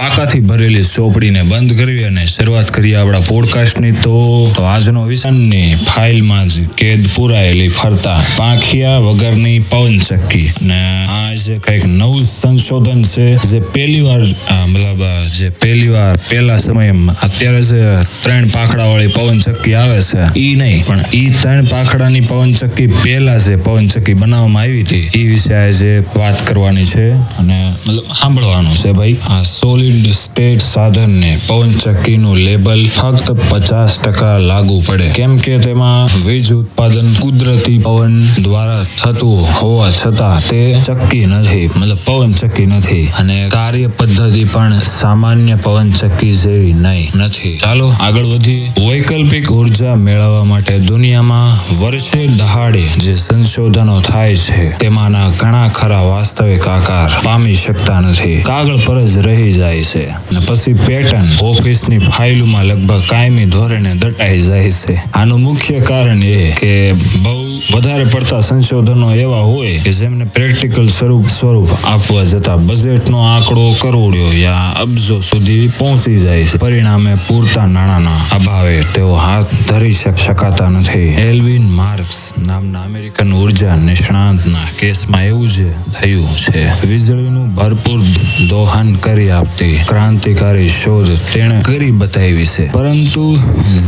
પાકાથી ભરેલી ચોપડીને બંધ કરવી અને શરૂઆત કરીએ આપણા પોડકાસ્ટની તો આજનો વિષયની ફાઇલમાં જ કેદ પુરાયેલી ફરતા પાંખિયા વગરની પવન ચક્કી અને આ જે કંઈક નવું સંશોધન છે, જે પહેલી વાર મતલબ જે પહેલી વાર, પહેલા સમયમાં અત્યારે જે ત્રણ પાંખડા વાળી પવન ચક્કી આવે છે, ઈ નહીં, પણ ઈ ત્રણ પાંખડાની પવન ચક્કી પહેલા જે પવન ચક્કી બનાવવામાં આવી હતી એ વિશે આજે વાત કરવાની છે અને મતલબ સાંભળવાનું છે ભાઈ. આ સોલિડ સ્ટેટ સાધનને પવન ચક્કીનું લેબલ ફક્ત પચાસ ટકા લાગુ પડે. કેમ કે તેમાં વીજ ઉત્પાદન કુદરતી પવન દ્વારા થતું હોવા છતાં તે ચક્કી નથી, મતલબ પવન ચક્કી નથી. અને કાર્ય પદ્ધતિ પણ સામાન્ય પવન ચક્કી જેવી નહીં નથી. ચાલો આગળ વધીએ. વૈકલ્પિક ઊર્જા મેળવવા માટે દુનિયામાં વર્ષે દહાડે જે સંશોધનો થાય છે, તેમાંના ઘણા ખરા વાસ્તવિક આકાર પામી શકતા નથી. કાગળ પર જ રહી જાય છે. અને પછી પેટર્ન, ઓફિસની ફાઇલોમાં લગભગ કાયમી ધોરણે દટાઈ જાય છે. આનું મુખ્ય કારણ એ કે બહુ વધારે પડતા સંશોધનો એવા હોય કે જેમને પ્રેક્ટિકલ સ્વરૂપ સ્વરૂપ આપવા જતા બજેટનો આંકડો કરોડો યા અબજો સુધી પહોંચી જાય છે. પરિણામે પૂરતા નાણાંના અભાવે તેઓ હાથ ધરી શકાતા નથી. એલ્વિન માર્ક્સ નામના અમેરિકન ઊર્જા નિષ્ણાંતના કેસમાં એવું જ થયું છે. વીજળીનું ભરપૂર દોહન કરી આપતી ક્રાંતિકારી શોધ તેણે કરી બતાવી છે. પરંતુ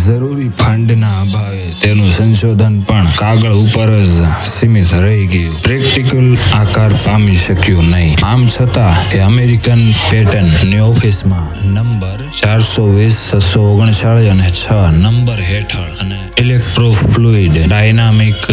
જરૂરી ફંડના અભાવે તેનું સંશોધન પણ કાગળ ઉપર જ સીમિત રહી ગયું. પ્રેક્ટિકલ આકાર પામી શક્યું નહીં. આમ છતાં એ અમેરિકન પેટર્નની ઓફિસમાં નંબર ચારસો વીસ, છસો ઓગણચાળીસ અને છ નંબર હેઠળ અને ઇલેક્ટ્રોફ્લુઇડ ડાયનામિક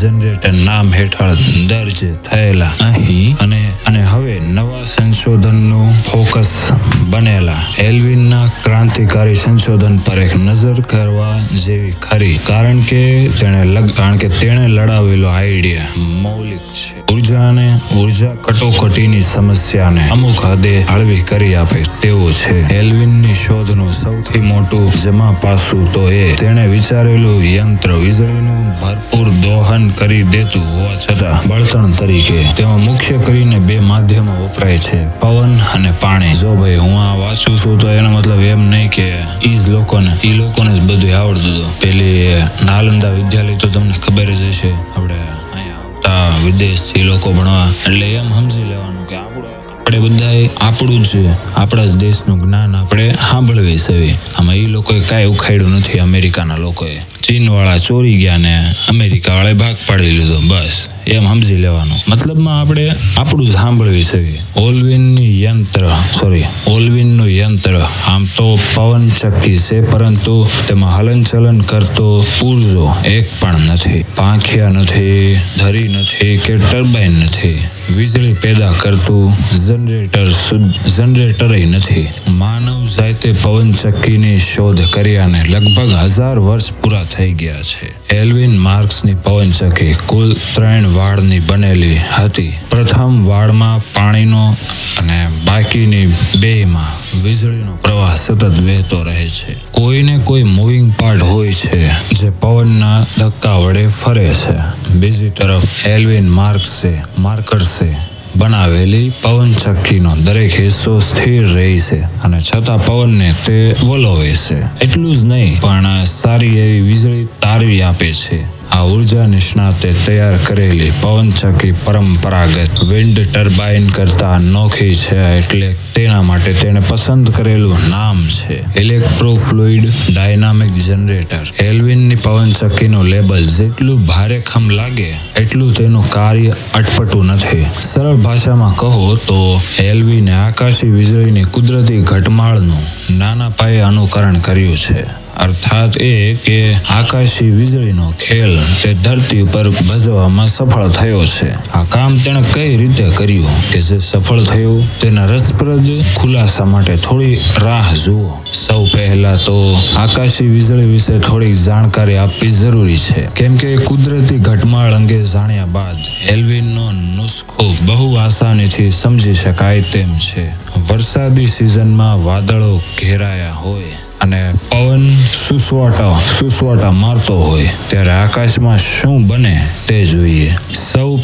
જનરેટર નામ હેઠળ દર્જ થયેલા અહીં અને અને હવે નવા સંશોધનનું ફોકસ બનેલા એલ્વિનના ક્રાંતિકારી સંશોધન પર એક નજર કરવા જેવી ખરી. કારણ કે તેણે કારણ કે તેણે લડાવેલો આઈડિયા મૌલિક છે. ઉર્જાને ઊર્જા કટોકટીની સમસ્યાને અમુક હદે હળવી કરી આપે તેવો છે. એલ્વિનની શોધનું સૌથી મોટું જમા પાસું તો એ. તેણે વિચારેલું યંત્ર વીજળીનું ભરપૂર દોહન કરી દેતું હોવા છતાં બળતણ તરીકે તેમાં મુખ્ય કરીને બે માધ્યમો વપરાય છે. પવન અને પાણી. જો ભાઈ, હું આ વાંચું છું તો એનો મતલબ એમ નહીં કે ઈ જ લોકોને, ઈ લોકોને જ બધું આવડતું હતું. પેલી નાલંદા વિદ્યાલય તો તમને ખબર જ હશે. આપણે અહીંયા આવતા વિદેશથી લોકો ભણવા. એટલે એમ સમજી લેવાનું કે આપણું, આપણે બધાએ આપણું જ આપણા જ દેશનું જ્ઞાન આપણે સાંભળવી છે. આમાં એ લોકોએ કાંઈ ઉખાડ્યું નથી, અમેરિકાના લોકોએ. ચીન વાળા ચોરી ગયા ને અમેરિકા વાળાએ ભાગ પાડી લીધો, બસ. એમ સમજી લેવાનું. મતલબમાં આપણે આપણું જ સાંભળવી છે. ઓલવિનની યંત્ર સોરી ઓલવિનનું યંત્ર. આમ તો પવન ચક્કી છે, પરંતુ તેમાં હલનચલન કરતો પૂરજો એક પણ નથી. પાંખિયા નથી, ધરી નથી કે ટર્બાઇન નથી. વીજળી પેદા કરતું જનરેટર જનરેટર નથી. માનવ જાતે પવન ચક્કીની શોધ કર્યાને લગભગ હજાર વર્ષ પૂરા થઈ ગયા છે. એલ્વિન માર્ક્સની પવન ચક્કી કુલ ત્રણ વાળની બનેલી હતી. પ્રથમ વાળમાં પાણીનો અને બાકીની બેમાં વીજળીનો પ્રવાહ સતત વહેતો રહે છે. કોઈને કોઈ મૂવિંગ પાર્ટ હોય છે જે પવનના ધક્કા વડે ફરે છે. બીજી તરફ એલ્વિન માર્ક્સે, માર્કર્સે બનાવેલી પવન શક્તિનો દરેક હિસ્સો સ્થિર રહે છે અને છતાં પવનને તે વલોવે છે. એટલું જ નહીં, પણ સારી એવી વીજળી તારવી આપે છે. આ ઊર્જા નિષ્ણાતે તૈયાર કરેલી પવનચક્કી પરંપરાગત વિન્ડ ટર્બાઇન કરતા નોખી છે, એટલે તેના માટે તેણે પસંદ કરેલું નામ છે. Electrofluid dynamic generator. એલ્વિનની પવનચક્કીનું લેબલ જેટલું ભારેખમ લાગે, એટલું તેનું કાર્ય અટપટું નથી. સરળ ભાષામાં કહો તો, એલ્વિને આકાશી વીજળીની કુદરતી ઘટમાળનું નાના પાયે અનુકરણ કર્યું છે. અર્થાત એ કે આકાશી વીજળીનો ખેલ તે ધરતી ઉપર ભજવામાં સફળ થયો છે. આ કામ તેણે કઈ રીતે કર્યું કે જે સફળ થયું તેના રસપ્રદ ખુલાસા માટે થોડી રાહ જુઓ. સૌ પહેલા તો આકાશી વીજળી વિશે થોડીક જાણકારી આપવી જરૂરી છે. કેમ કે કુદરતી ઘટમાળ અંગે જાણ્યા બાદ એલ્વિનનો નુસ્ખો બહુ આસાનીથી સમજી શકાય તેમ છે. વરસાદી સિઝનમાં વાદળો ઘેરાયા હોય. અને પવન સુસવાટા સુસવાટા મારતો હોય, ત્યારે આકાશમાં શું બને તે જોઈએ. સૌ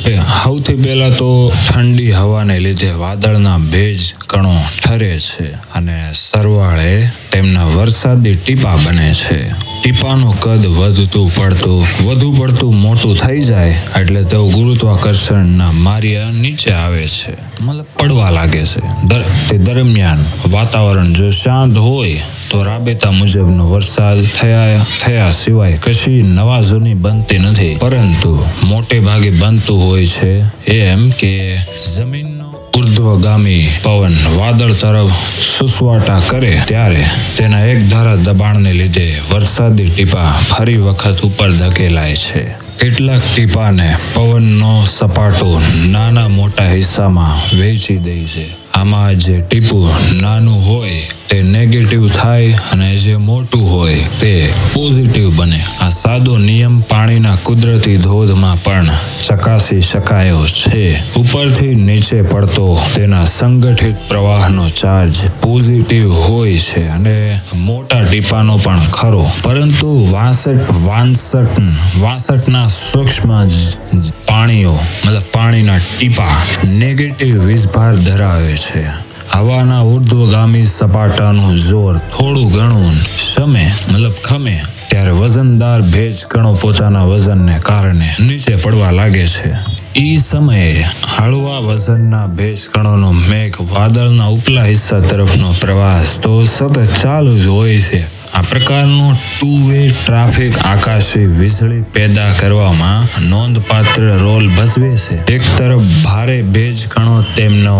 સૌથી પહેલા તો ઠંડી હવાને લીધે વાદળના ભેજ કણો ઠરે છે અને સરવાળે તેમના વરસાદી ટીપા બને છે. ટીપાનું કદ વધતું પડતું, વધુ પડતું મોટું થઈ જાય એટલે તેઓ ગુરુત્વાકર્ષણના માર્યા નીચે આવે છે. મતલબ પડવા લાગે છે. તે દરમિયાન વાતાવરણ જો શાંત હોય તો રાબેતા મુજબનો વરસાદ થયા થયા સિવાય કશી નવાજોની બનતી નથી. પરંતુ મોટે ભાગે બનતું હોય છે એમ કે જમીનનો ઉર્ધ્વગામી પવન વાદળ તરફ સુસવાટા કરે ત્યારે તેના એક ધારા દબાણને લીધે વરસાદી ટીપા ફરી વખત ઉપર ધકેલાય છે. કેટલાક ટીપાને પવનનો સપાટો નાના મોટા હિસ્સામાં વહેંચી દે છે. આમાં જે ટીપું નાનું હોય તે નેગેટિવ થાય અને જે મોટું હોય તે પોઝિટિવ બને. આ સાદો નિયમ પાણીના કુદરતી ધોધમાં પણ ચકાસી શકાયો છે. ઉપરથી નીચે પડતો તેના સંગઠિત પ્રવાહનો ચાર્જ પોઝિટિવ હોય છે અને મોટા ટીપાનો પણ ખરો. પરંતુ વાસઠ, વાંસઠ, વાસઠના સૂક્ષ્મ પાણીઓ, મતલબ પાણીના ટીપા નેગેટિવ વીજભાર ધરાવે છે. હવાના ઉર્ધ્વગામી સપાટાનું જોર થોડું ઘણું શમે, મતલબ ખમે, ત્યારે વજનદાર ભેજ કણો પોતાના વજનને કારણે નીચે પડવા લાગે છે. ઈ સમયે હળવા વજનના ભેજ કણોનો મેઘ વાદળના ઉપલા હિસ્સા તરફનો પ્રવાસ તો સતત ચાલુ જ હોય છે. આ પ્રકારનો ટુ વે ટ્રાફિક આકાશી વીજળી પેદા કરવામાં નોંધપાત્ર રોલ ભજવે છે. એક તરફ ભારે ભેજ કણો તેમનો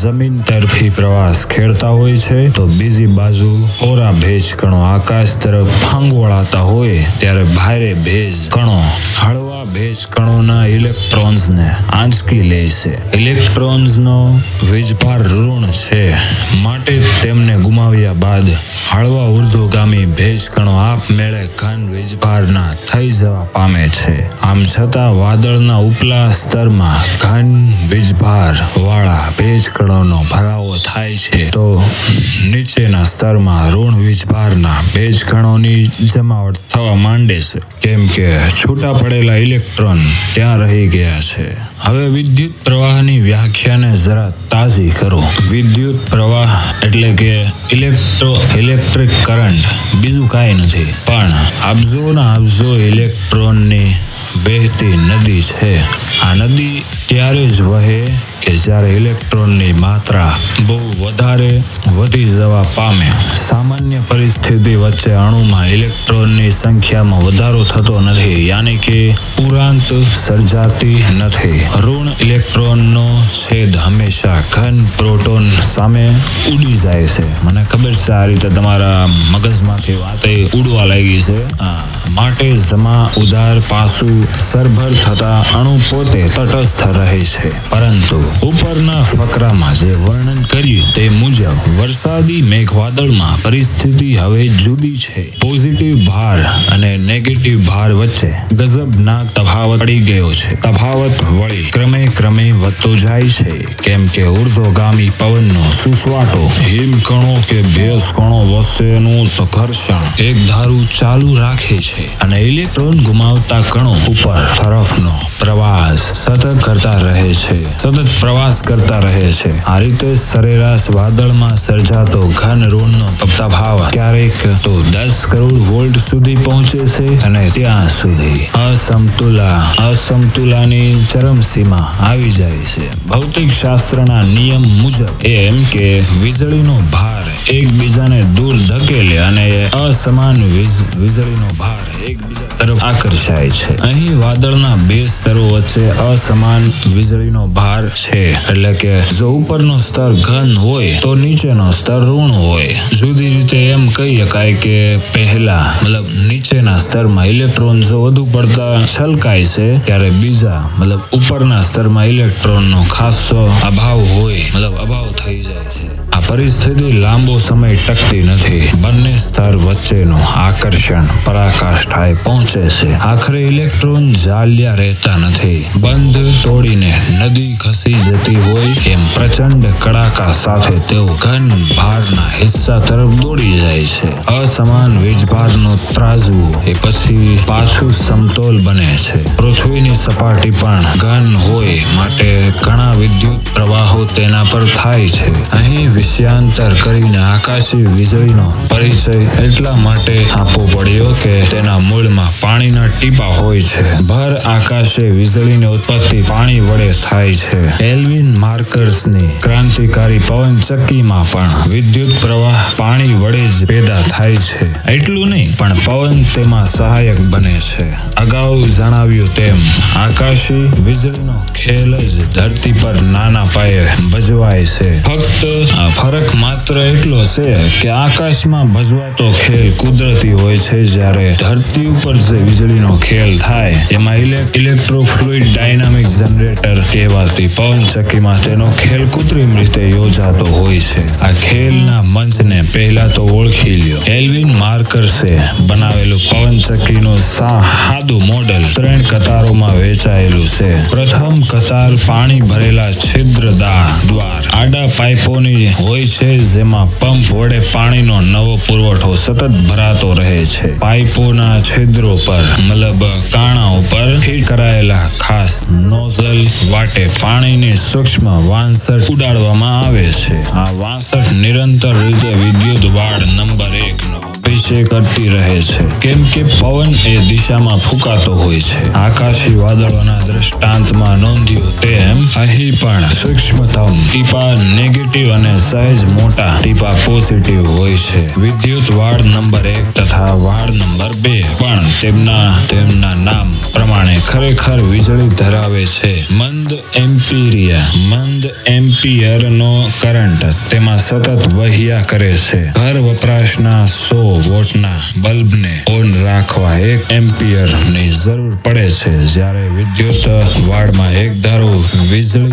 જમીન તરફી પ્રવાસ ખેડતા હોય છે, તો બીજી બાજુ ઓરા ભેજ કણો આકાશ તરફ ફંગોળાતા હોય, ત્યારે ભારે ભેજ કણો હળવા ભેજ કણોના ઇલેક્ટ્રોન્સને આંચકી લે છે. ઇલેક્ટ્રોન્સનો વીજભાર ઋણ છે. માટે તેમને ગુમાવ્યા બાદ હળવા ઉર્ધ્વગામી ભેજ કણો આપમેળે ઘન વીજભારના થઈ જવા પામે છે. આમ છતાં વાદળના ઉપલા સ્તરમાં ઘન વીજભાર વાળા ભેજ કણોનો ભરાવો થાય છે. તો નીચેના સ્તરમાં ઋણ વીજભારના ભેજ કણોની જમાવટ થવા માંડે છે. કેમ કે છૂટા પડેલા ઇલેક્ટ્રોન ત્યાં રહી ગયા છે. હવે વિદ્યુત પ્રવાહની વ્યાખ્યાને જરા તાજી કરો. વિદ્યુત પ્રવાહ એટલે કે ઇલેક્ટ્રો, ઇલેક્ટ્રિક કરંટ બીજું કાંઈ નથી. પણ અબજોના અબજો ઇલેક્ટ્રોનની વહેતી નદી છે. આ નદી ત્યારે જ વહે કે જ્યારે ઇલેક્ટ્રોનની માત્રા બહુ વધારે વધી જવા પામે, સામાન્ય પરિસ્થિતિ વચ્ચે અણુમાં ઇલેક્ટ્રોનની સંખ્યામાં વધારો થતો નથી, યાની કે પુરાંત સર્જાતી નથી. ઋણ ઇલેક્ટ્રોનનો છેદ હંમેશા ઘન પ્રોટોન સામે ઉડી જાય છે. મને ખબર છે આ રીતે તમારા મગજમાંથી વાતે ઉડવા લાગી છે. માટે જમા ઉદાર પાસું સરભર થતા અણુ પોતે તટસ્થ રહે છે. પરંતુ ઉપરના ફકરામાં જે વર્ણન કર્યું તે મુજબ, વરસાદી મેઘવાદળમાં પરિસ્થિતિ હવે જુદી છે. પોઝિટિવ ભાર અને નેગેટિવ ભાર વચ્ચે ગજબનાક તફાવત પડી ગયો છે. તફાવત વળી ક્રમે ક્રમે વધતો જાય છે. કેમ કે ઉર્ધ્વગામી પવનનો સુસવાટો હિમકણો કે ભેસ કણો વચ્ચેનું ઘર્ષણ એક ધારું ચાલુ રાખે છે અને ઇલેક્ટ્રોન ગુમાવતા કણો ઉપર તરફનો પ્રવાસ સતત કરતા રહે છે. સતત પ્રવાસ કરતા રહે છે. આ રીતે સરેરાશ વાદળમાં સર્જાતો ઘન ઋણનો તફાવત ક્યારેક તો દસ કરોડ વોલ્ટ સુધી પહોંચે છે અને ત્યાં સુધી અસમતુલા, અસમતુલાની ચરમસીમા આવી જાય છે. ભૌતિક શાસ્ત્રના નિયમ મુજબ એમ કે વીજળીનો ભાર એકબીજાને દૂર ધકેલે અને અસમાન વીજ- વીજળીનો ભાર એકબીજા તરફ આકર્ષાય છે. અહીં વાદળના બે સ્તરો વચ્ચે અસમાન વીજળીનો ભાર છે. એટલે કે જો ઉપરનો સ્તર ઘન હોય, તો નીચેનો સ્તર ઋણ હોય. જુદી રીતે એમ કહી શકાય કે પહેલા, મતલબ નીચેના સ્તરમાં ઇલેક્ટ્રોન જો વધુ પડતા છલકાય છે, ત્યારે બીજા, મતલબ ઉપરના સ્તરમાં ઇલેક્ટ્રોનનો ખાસો અભાવ હોય, મતલબ અભાવ થઈ જાય છે. આ પરિસ્થિતિ લાંબો સમય ટકતી નથી. બંને સ્તર વચ્ચેનું આકર્ષણ પરાકાષ્ઠાએ પહોંચે છે. આખરે ઇલેક્ટ્રોન જાલ્યા રહેતા નથી. બંધ તોડીને નદી ખસી જતી હોય એમ પ્રચંડ કડાકા સાથે તેઓ ઘન ભારના હિસ્સા તરફ દોડી જાય છે. અસમાન વીજભારનો ત્રાજવું એ પછી પાછું સમતોલ બને છે. પૃથ્વીની સપાટી પણ ઘન હોય માટે ઘણા વિદ્યુત પ્રવાહો તેના પર થાય છે. અહીં વિષયાંતર કરીને આકાશી વીજળીનો પરિચય એટલા માટે આપવો પડ્યો કે તેના મૂળમાં પાણીના ટીપા હોય છે. ભર આકાશે વીજળીની ઉત્પત્તિ પાણી વડે થાય છે. એલ્વિન માર્કર્સની ક્રાંતિકારી પવન ચક્કીમાં પણ વિદ્યુત પ્રવાહ પાણી વડે જ પેદા થાય છે. એટલું નહીં, પણ પવન તેમાં સહાયક બને છે. અગાઉ જણાવ્યું તેમ, આકાશી વીજળીનો ખેલ જ ધરતી પર નાના પાયે ભજવાય છે. ફક્ત આ ફરક માત્ર એટલો છે કે આકાશમાં ભજવાતો ખેલ કુદરતી હોય છે જ્યારે ધરતી ઉપર જે વીજળીનો ખેલ થાય, એમાં ઇલેક્ટ્રોફ્લુઇડ ડાયનામિક જનરેટર કહેવાતી પવનચક્કીમાં તેનો ખેલ કૃત્રિમ રીતે યોજાતો હોય છે. આ ખેલના મંચને પહેલા તો ઓળખી લ્યો. એલ્વિન માર્કર્સે બનાવેલું પવનચક્કીનું સાદું મોડલ ત્રણ કતારોમાં વેચાયેલું છે. પ્રથમ કતાર પાણી ભરેલા છિદ્રદાર દ્વાર. આડા પાઇપોની હોય છે, જેમાં પંપ વડે પાણીનો નવો પુરવઠો સતત ભરાતો રહે છે. પાઇપોના છિદ્રો પર મતલબ કાણા ઉપર ફીટ કરાયેલા ખાસ નોઝલ વાટે પાણીની સૂક્ષ્મ વાંસઠ ઉડાડવામાં આવે છે. આ વાંસઠ નિરંતર રીતે વિદ્યુત વાડ નંબર એક નો કરતી રહે છે. કેમ કે પવન એ દિશામાં ફૂંકાતો હોય છે. આકાશી વાદળોના દ્રષ્ટાંતમાં નોંધ્યું તેમ અહીં પણ સૂક્ષ્મતમ ટીપા નેગેટિવ અને સહેજ મોટા ટીપા પોઝિટિવ હોય છે. વિદ્યુત વાળ નંબર એક તથા વાળ નંબર બે પણ તેમના તેમના નામ પ્રમાણે ખરેખર વીજળી ધરાવે છે. મંદ એમ્પિરિયા, મંદ એમ્પિયરનો કરંટ તેમાં સતત વહ્યા કરે છે. ઘર વપરાશના સો વોટના બલ્બને ઓન રાખવા એક એમ્પિયરની જરૂર પડે છે. જ્યારે વિદ્યુત વાડમાં એક ધારો વીજળી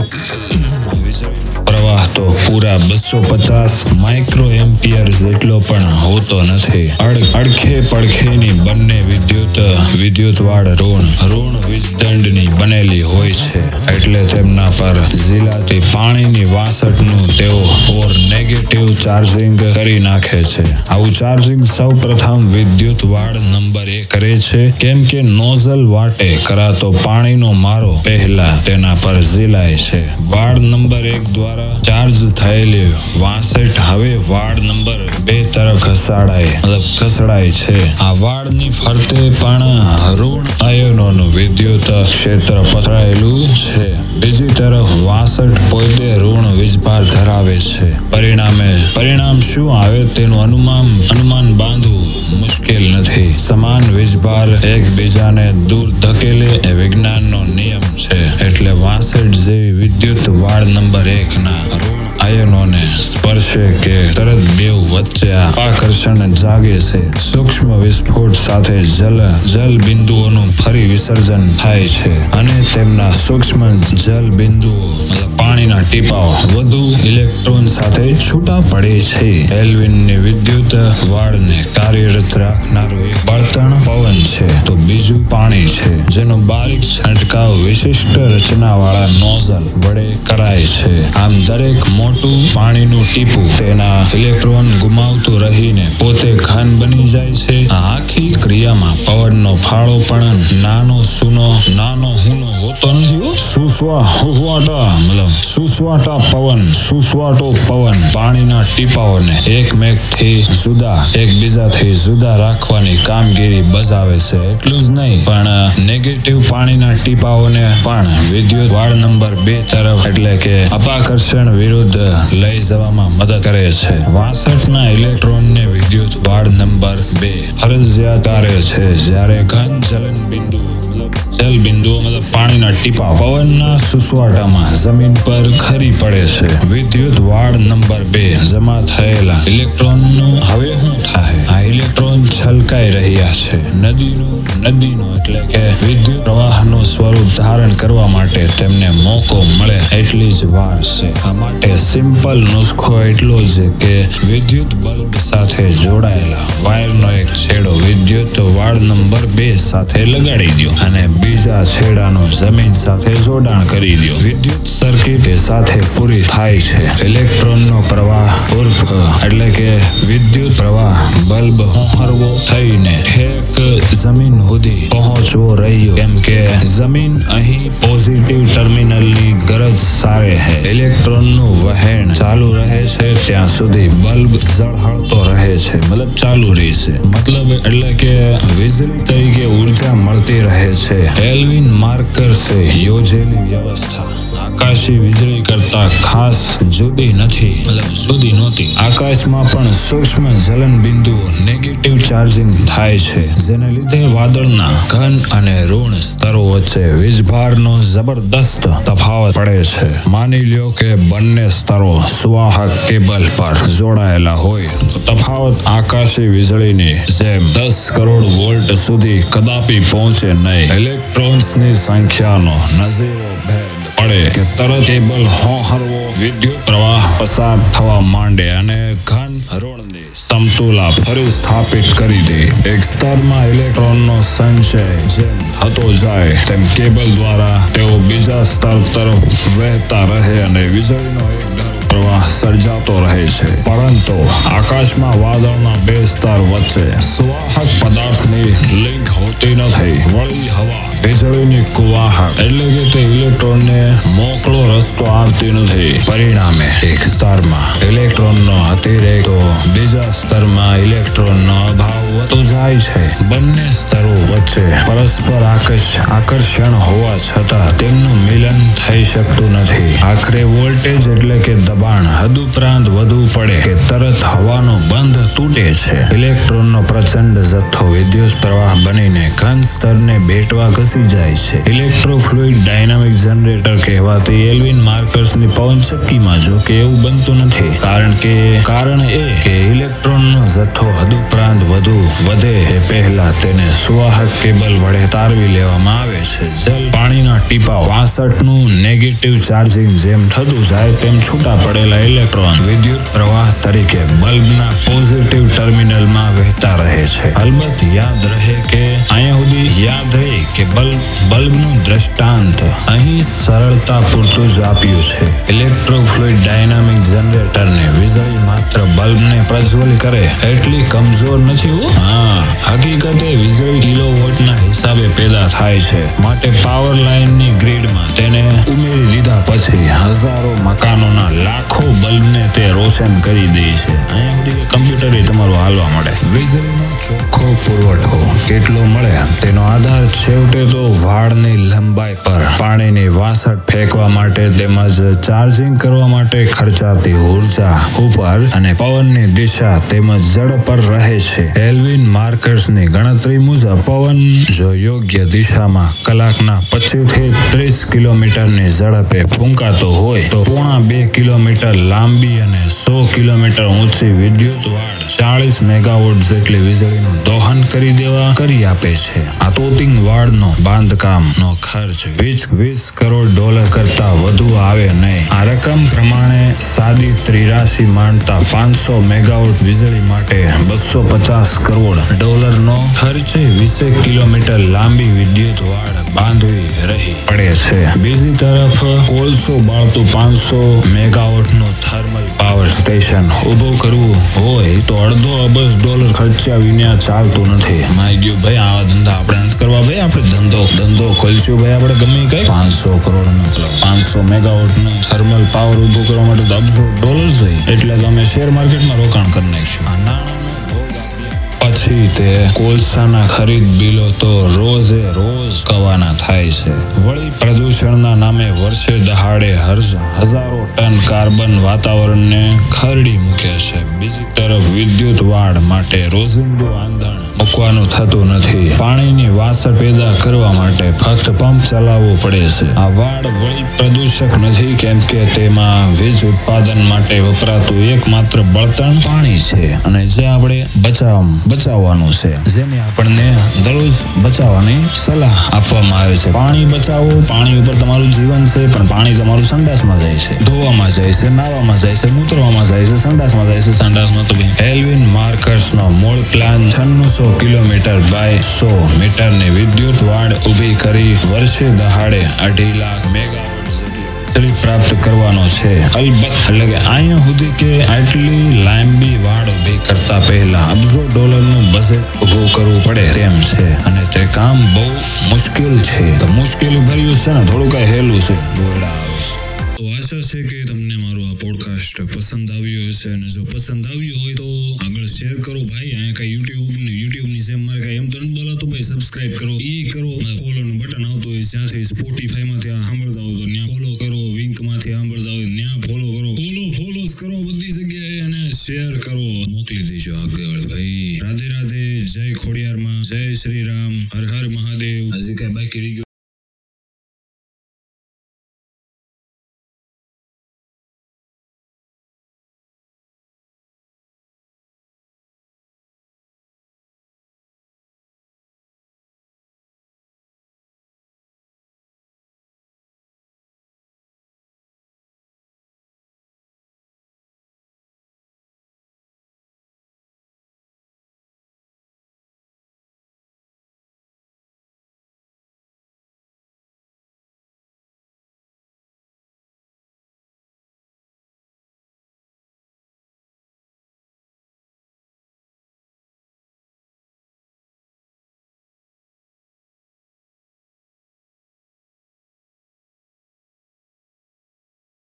પ્રવાહ તો પૂરા બસો પચાસ માઇક્રો એમ્પિયર જેટલો પણ હોતો નથી. અડખે પડખેની બંને વિદ્યુત, વિદ્યુતવાળ ઋણ ઋણ વીજદંડની બનેલી હોય છે. એટલે તેમના પર ઝીલાતી પાણીની વાસટનું તેઓ ઓર નેગેટિવ ચાર્જિંગ કરી નાખે છે. આવું ચાર્જિંગ સૌ પ્રથમ વિદ્યુત વાળ નંબર એક કરે છે. કેમ કે નોઝલ વાટે કરાતો પાણીનો મારો પહેલા તેના પર ઝીલાય છે. વાડ નંબર એક દ્વારા ચાર્જ થયેલી વાસઠ હવે વાડ નંબર બે તરફ ખસાડાય મતલબ ખસડાય છે આ વાડની ફરતે પણ ઋણ આયનોનું વિદ્યુત ક્ષેત્ર પથરાયેલું છે બીજી તરફ વાસઠ પોતે ઋણ વીજભાર ધરાવે છે પરિણામે પરિણામ શું આવે તેનું અનુમાન અનુમાન બાંધવું મુશ્કેલ નથી સમાન વીજભાર એકબીજાને દૂર ધકેલે એ વિજ્ઞાનનો નિયમ છે એટલે વાસઠ જેવી વિદ્યુત વાડ નંબર એક ના ઋણ આયનોને સ્પર્શે કે તરત બેવ વચ્ચે આકર્ષણ જાગે છે. સૂક્ષ્મ વિસ્ફોટ સાથે જલ જલ બિંદુઓનું ફરી વિસર્જન થાય છે અને તેમના સૂક્ષ્મ જલ બિંદુઓ પાણીના ટીપાઓ, વધુ ઇલેક્ટ્રોન સાથે છૂટા પડે છે. એલ્વિનની વિદ્યુત વાળને કાર્યરત રાખનારું એક બળતણ પવન છે. તો બીજું પાણી છે, જેનો બારીક છંટકાવ વિશિષ્ટ રચનાવાળા નોઝલ વડે કરાય છે. આમ દરેક મોટું પાણીનું ટીપું તેના ઇલેક્ટ્રોન ગુમાવતું રહીને પોતે ઘન બની જાય છે આખી ક્રિયામાં પવનનો ફાળો પણ નાનો સૂનો, નાનો હુનો હોતો નથી. સુસવા હુસવાટા મતલબ સુસવાટા પવન, સુસવાટો પવન પાણીના ટીપાઓને એકમેકથી જુદા, એકબીજાથી જુદા રાખવાની કામગીરી બજાવે છે એટલું જ નહીં, પણ નેગેટિવ પાણીના ટીપાઓને પણ વિદ્યુત વાળ નંબર બે તરફ એટલે કે અપાકર્ષણ વિરુદ્ધ લઈ જવામાં મદદ કરે છે. વાસઠના ઇલેક્ટ્રોનને વિદ્યુત વાડ નંબર બે ફરજિયાત કાર્ય છે. જ્યારે ઘન ચલન બિંદુ જલ બિંદુઓ મતલબ પાણીના ટીપા. પવનના સુસવાટામાં જમીન પર ખરી પડે છે. વિદ્યુત વાળ નંબર બે જમા થયેલા ઇલેક્ટ્રોનનું હવે શું થાય? આ ઇલેક્ટ્રોન છલકાઈ રહ્યા છે. નદીનું નદીનું એટલે કે વિદ્યુત પ્રવાહનું સ્વરૂપ ધારણ કરવા માટે તેમને મોકો મળે એટલી જ વાર છે. આ માટે સિમ્પલ નુસ્ખો એટલો જ કે વિદ્યુત બલ્બ સાથે જોડાયેલા વાયરનો એક છેડો વિદ્યુત વાળ નંબર બે સાથે લગાડી દો અને બીજા છેડાનું જમીન સાથે જોડાણ કરી દો વિદ્યુત સર્કિટ એ સાથે પૂરી થાય છે. ઇલેક્ટ્રોનનો પ્રવાહ ઉર્ફ એટલે કે વિદ્યુત પ્રવાહ બલ્બ હોહરવો થઈને ઠેક જમીન સુધી પહોંચવો રહ્યો. કેમ કે જમીન અહીં પોઝિટિવ ટર્મિનલની ગરજ સારે છે. ઇલેક્ટ્રોનનું વહેણ ચાલુ રહે છે, ત્યાં સુધી બલ્બ ઝળહળતો રહે છે. મતલબ ચાલુ રહેશે. મતલબ એટલે કે વીજળી તરીકે ઊર્જા મળતી રહે છે. એલ્વિન માર્કર્સે યોજેલી વ્યવસ્થા. આકાશી વીજળી કરતા ખાસ જુદી નથી. મતલબ જુદી નહોતી. આકાશમાં પણ સૂક્ષ્મ જલન બિંદુઓ નેગેટિવ ચાર્જિંગ થાય છે. જેને લીધે વાદળના ઘન અને ઋણ સ્તરો વચ્ચે વીજભારનો જબરદસ્ત તફાવત પડે છે. માની લ્યો કે બંને સ્તરો સુવાહક કેબલ પર જોડાયેલા હોય. તો તફાવત આકાશી વીજળીની જેમ દસ કરોડ વોલ્ટ સુધી કદાપી પહોંચે નહીં. ઇલેક્ટ્રોન્સની સંખ્યાનો નજીવો પડે કે તરત કેબલ હોહરવો વિદ્યુત પ્રવાહ પસાર થવા માંડે અને ઘન હરોળને સમતુલા ફરી સ્થાપિત કરી દે. એક સ્તરમાં ઇલેક્ટ્રોનનો સંચય જેમ થતો જાય, તેમ કેબલ દ્વારા તેઓ બીજા સ્તર તરફ વહેતા રહે અને વીજળીનો એક પ્રવાહ સર્જાતો રહે છે. પરંતુ આકાશમાં વાદળના બે સ્તર વચ્ચે સુવાહક પદાર્થની લિંક હોતી નથી. વળી હવા, વીજળીની કુવાહક, એટલે કે તે ઇલેક્ટ્રોનને મોકળો રસ્તો આપતી નથી. પરિણામે એક સ્તરમાં ઇલેક્ટ્રોનનો અતિરેક, તો બીજા સ્તરમાં ઇલેક્ટ્રોનનો અભાવ વધતો જાય છે. બંને સ્તરો વચ્ચે પરસ્પર આકર્ષ, આકર્ષણ હોવા છતાં તેમનું મિલન થઈ શકતું નથી. આખરે વોલ્ટેજ એટલે કે દબાણ. હદુપરાંત વધુ પડે કે તરત હવાનો બંધ તૂટે છે. ઇલેક્ટ્રોનનો પ્રચંડ જથ્થો વિદ્યુત પ્રવાહ બનીને ઘન સ્તરને ભેટવા ઘસી જાય છે. ઇલેક્ટ્રોફ્લુઇડ ડાયનામિક જનરેટર કહેવાતી એલ્વિન માર્કર્સની પવનચક્કીમાં જો કે એવું બનતું નથી. કારણ કે, કારણ એ કે ઇલેક્ટ્રોનનો જથ્થો હદુપરાંત વધુ વધે એ પહેલા તેને સુવાહક કેબલ વડે તારવી લેવામાં આવે છે. જલ પાણીના ટીપા વાસઠનું નેગેટિવ ચાર્જિંગ જેમ થતું જાય તેમ છૂટા પડેલા ઇલેક્ટ્રોન વિદ્યુત પ્રવાહ તરીકે બલ્બના પોઝિટિવ ટર્મિનલમાં વહેતા રહે છે. અલબત્ત યાદ રહે કે અહીંયા સુધી યાદ રહે કે બલ્બ, બલ્બનું દ્રષ્ટાંત અહીં સરળતા પૂરતું જ આપ્યું છે. ઇલેક્ટ્રોફ્લુઇડ ડાયનામિક જનરેટરને વીજળી માત્ર બલ્બને પ્રજ્વલ કરે એટલી કમજોર નથી હો. હકીકતે વીજળી કિલોવોટના હિસાબે પેદા થાય છે. માટે પાવર લાઇનની ગ્રીડમાં તેને ઉમેરી દીધા પછી હજારો મકાનોના લાખો બલ્બને તે રોશન કરી દે છે. અહીંયા સુધી કમ્પ્યુટર તમારું હાલવા મળે. વીજળીનો ચોખ્ખો પુરવઠો કેટલો મળે? તેનો આધાર છેવટે તો વાળની લંબાઈ પર. પાણીની વાસટ ફેંકવા માટે તેમજ ચાર્જિંગ કરવા માટે ખર્ચાતી ઊર્જા ઉપર અને પવનની દિશા તેમજ જળ પર રહે છે. એલ્વિન માર્કર્સની ગણતરી મુજબ, પવન જો યોગ્ય દિશામાં કલાકના પચીસથી ત્રીસ કિલોમીટરની ઝડપે ફૂંકાતો હોય, તો પોણા બે કિલોમીટર લાંબી અને સો કિલોમીટર ઊંચી વિદ્યુત વાળ ચાળીસ મેગાવોટ જેટલી વીજળીનું દોહન કરી દેવા, કરી આપે છે. આ તોતિંગ વાળનો બાંધકામનો ખર્ચ વીસ વીસ કરોડ ડોલર કરતા વધુ આવે નહીં. આ રકમ પ્રમાણે સાદી ત્રિરાશી માનતા પાંચસો મેગાવોટ વીજળી માટે બસો પચાસ કરોડ ડોલરનો ખર્ચ વીસેક કિલોમીટર લાંબી વિદ્યુત વાળ બાંધવી રહી. પડે છે. બીજી તરફ કોલસો બાળતું પાંચસો મેગાવોટનું થર્મલ પાવર સ્ટેશન ઊભું કરવું હોય તો અડધો અબજ ડોલર ખર્ચ્યા વિના ચાલતું નથી. માઈ ગયું ભાઈ આવા ધંધા આપણે નથી કરવા. ભાઈ આપણે ધંધો ધંધો ખોલશું. ભાઈ આપણે ગમે કઈ પાંચસો કરોડ મતલબ પાંચસો મેગાવોટનું થર્મલ પાવર ઊભું કરવા માટે તો અબજો ડોલર જોઈએ. એટલે તો અમે શેર માર્કેટમાં રોકાણ કરી નાખશો. આ નાણાંનો ભોગ પછી તે કોલસાના ખરીદ બિલો તો રોજે રોજ કવાના થાય છે. વળી પ્રદૂષણના નામે વર્ષે દહાડે હજારો ટન કાર્બન વાતાવરણને ખરડી મૂકે છે. બીજી તરફ વિદ્યુત વાડ માટે રોજિંદુ આંધણ મૂકવાનું થતું નથી. પાણીની વાસર પેદા કરવા માટે ફક્ત પંપ ચલાવવો પડે છે. આ વાડ વળી પ્રદૂષક નથી કેમ કે તેમાં વીજ ઉત્પાદન માટે વપરાતું એકમાત્ર બળતણ પાણી છે અને જે આપણે બચાવ, બચાવવાનું છે. જેને આપણને દરરોજ બચાવવાની સલાહ આપવામાં આવે છે. પાણી બચાવો, પાણી ઉપર તમારું જીવન છે, પણ પાણી તમારું સંડાસમાં જાય છે. ધોવામાં જાય છે, નાવામાં જાય છે મૂત્રવામાં જાય છે, સંડાસમાં જાય છે. સંડાસમાં તો ભાઈ એલ્વિન માર્કર્સનો મૂળ પ્લાન છન્નુસો કિલોમીટર બાય સો મીટરની વિદ્યુત વાડ ઊભી કરી વર્ષે દહાડે અઢી લાખ મેગાવોટ પ્રાપ્ત કરવાનો છે. અલબત્ત, એટલે કે અહીંયા સુધી કે આટલી લાંબી વાડ ઊભી કરતા પહેલા અબજો ડોલરનું બજેટ ઊભું કરવું પડે તેમ છે. અને તે કામ બહુ મુશ્કેલ છે. તો મુશ્કેલી ભર્યું છે ને? થોડું કઈ હેલું છે. તો આશા છે કે તમને પોડકાસ્ટ પસંદ આવ્યો હશે અને જો પસંદ આવ્યો હોય તો આગળ શેર કરો ભાઈ. અહીંયા કઈ યુટ્યુબ ને યુટ્યુબની જેમ મારે કઈ એમ તો નથી ભાઈ. સબસ્ક્રાઇબ કરો. એ કરો. ફોલો નું બટન આવતું હોય જ્યાંથી સ્પોટીફાઈ માંથી આ સાંભળતા હોય તો ત્યાં ફોલો કરો. વિંકમાંથી સાંભળતા હોય ત્યાં ફોલો કરો. ફોલો ફોલો કરો બધી જગ્યાએ અને શેર કરો. મોકલી દેજો આગળ ભાઈ. રાધે રાધે. જય ખોડિયારમાં. જય શ્રી રામ. હર હર મહાદેવ. હજી કઈ બાકી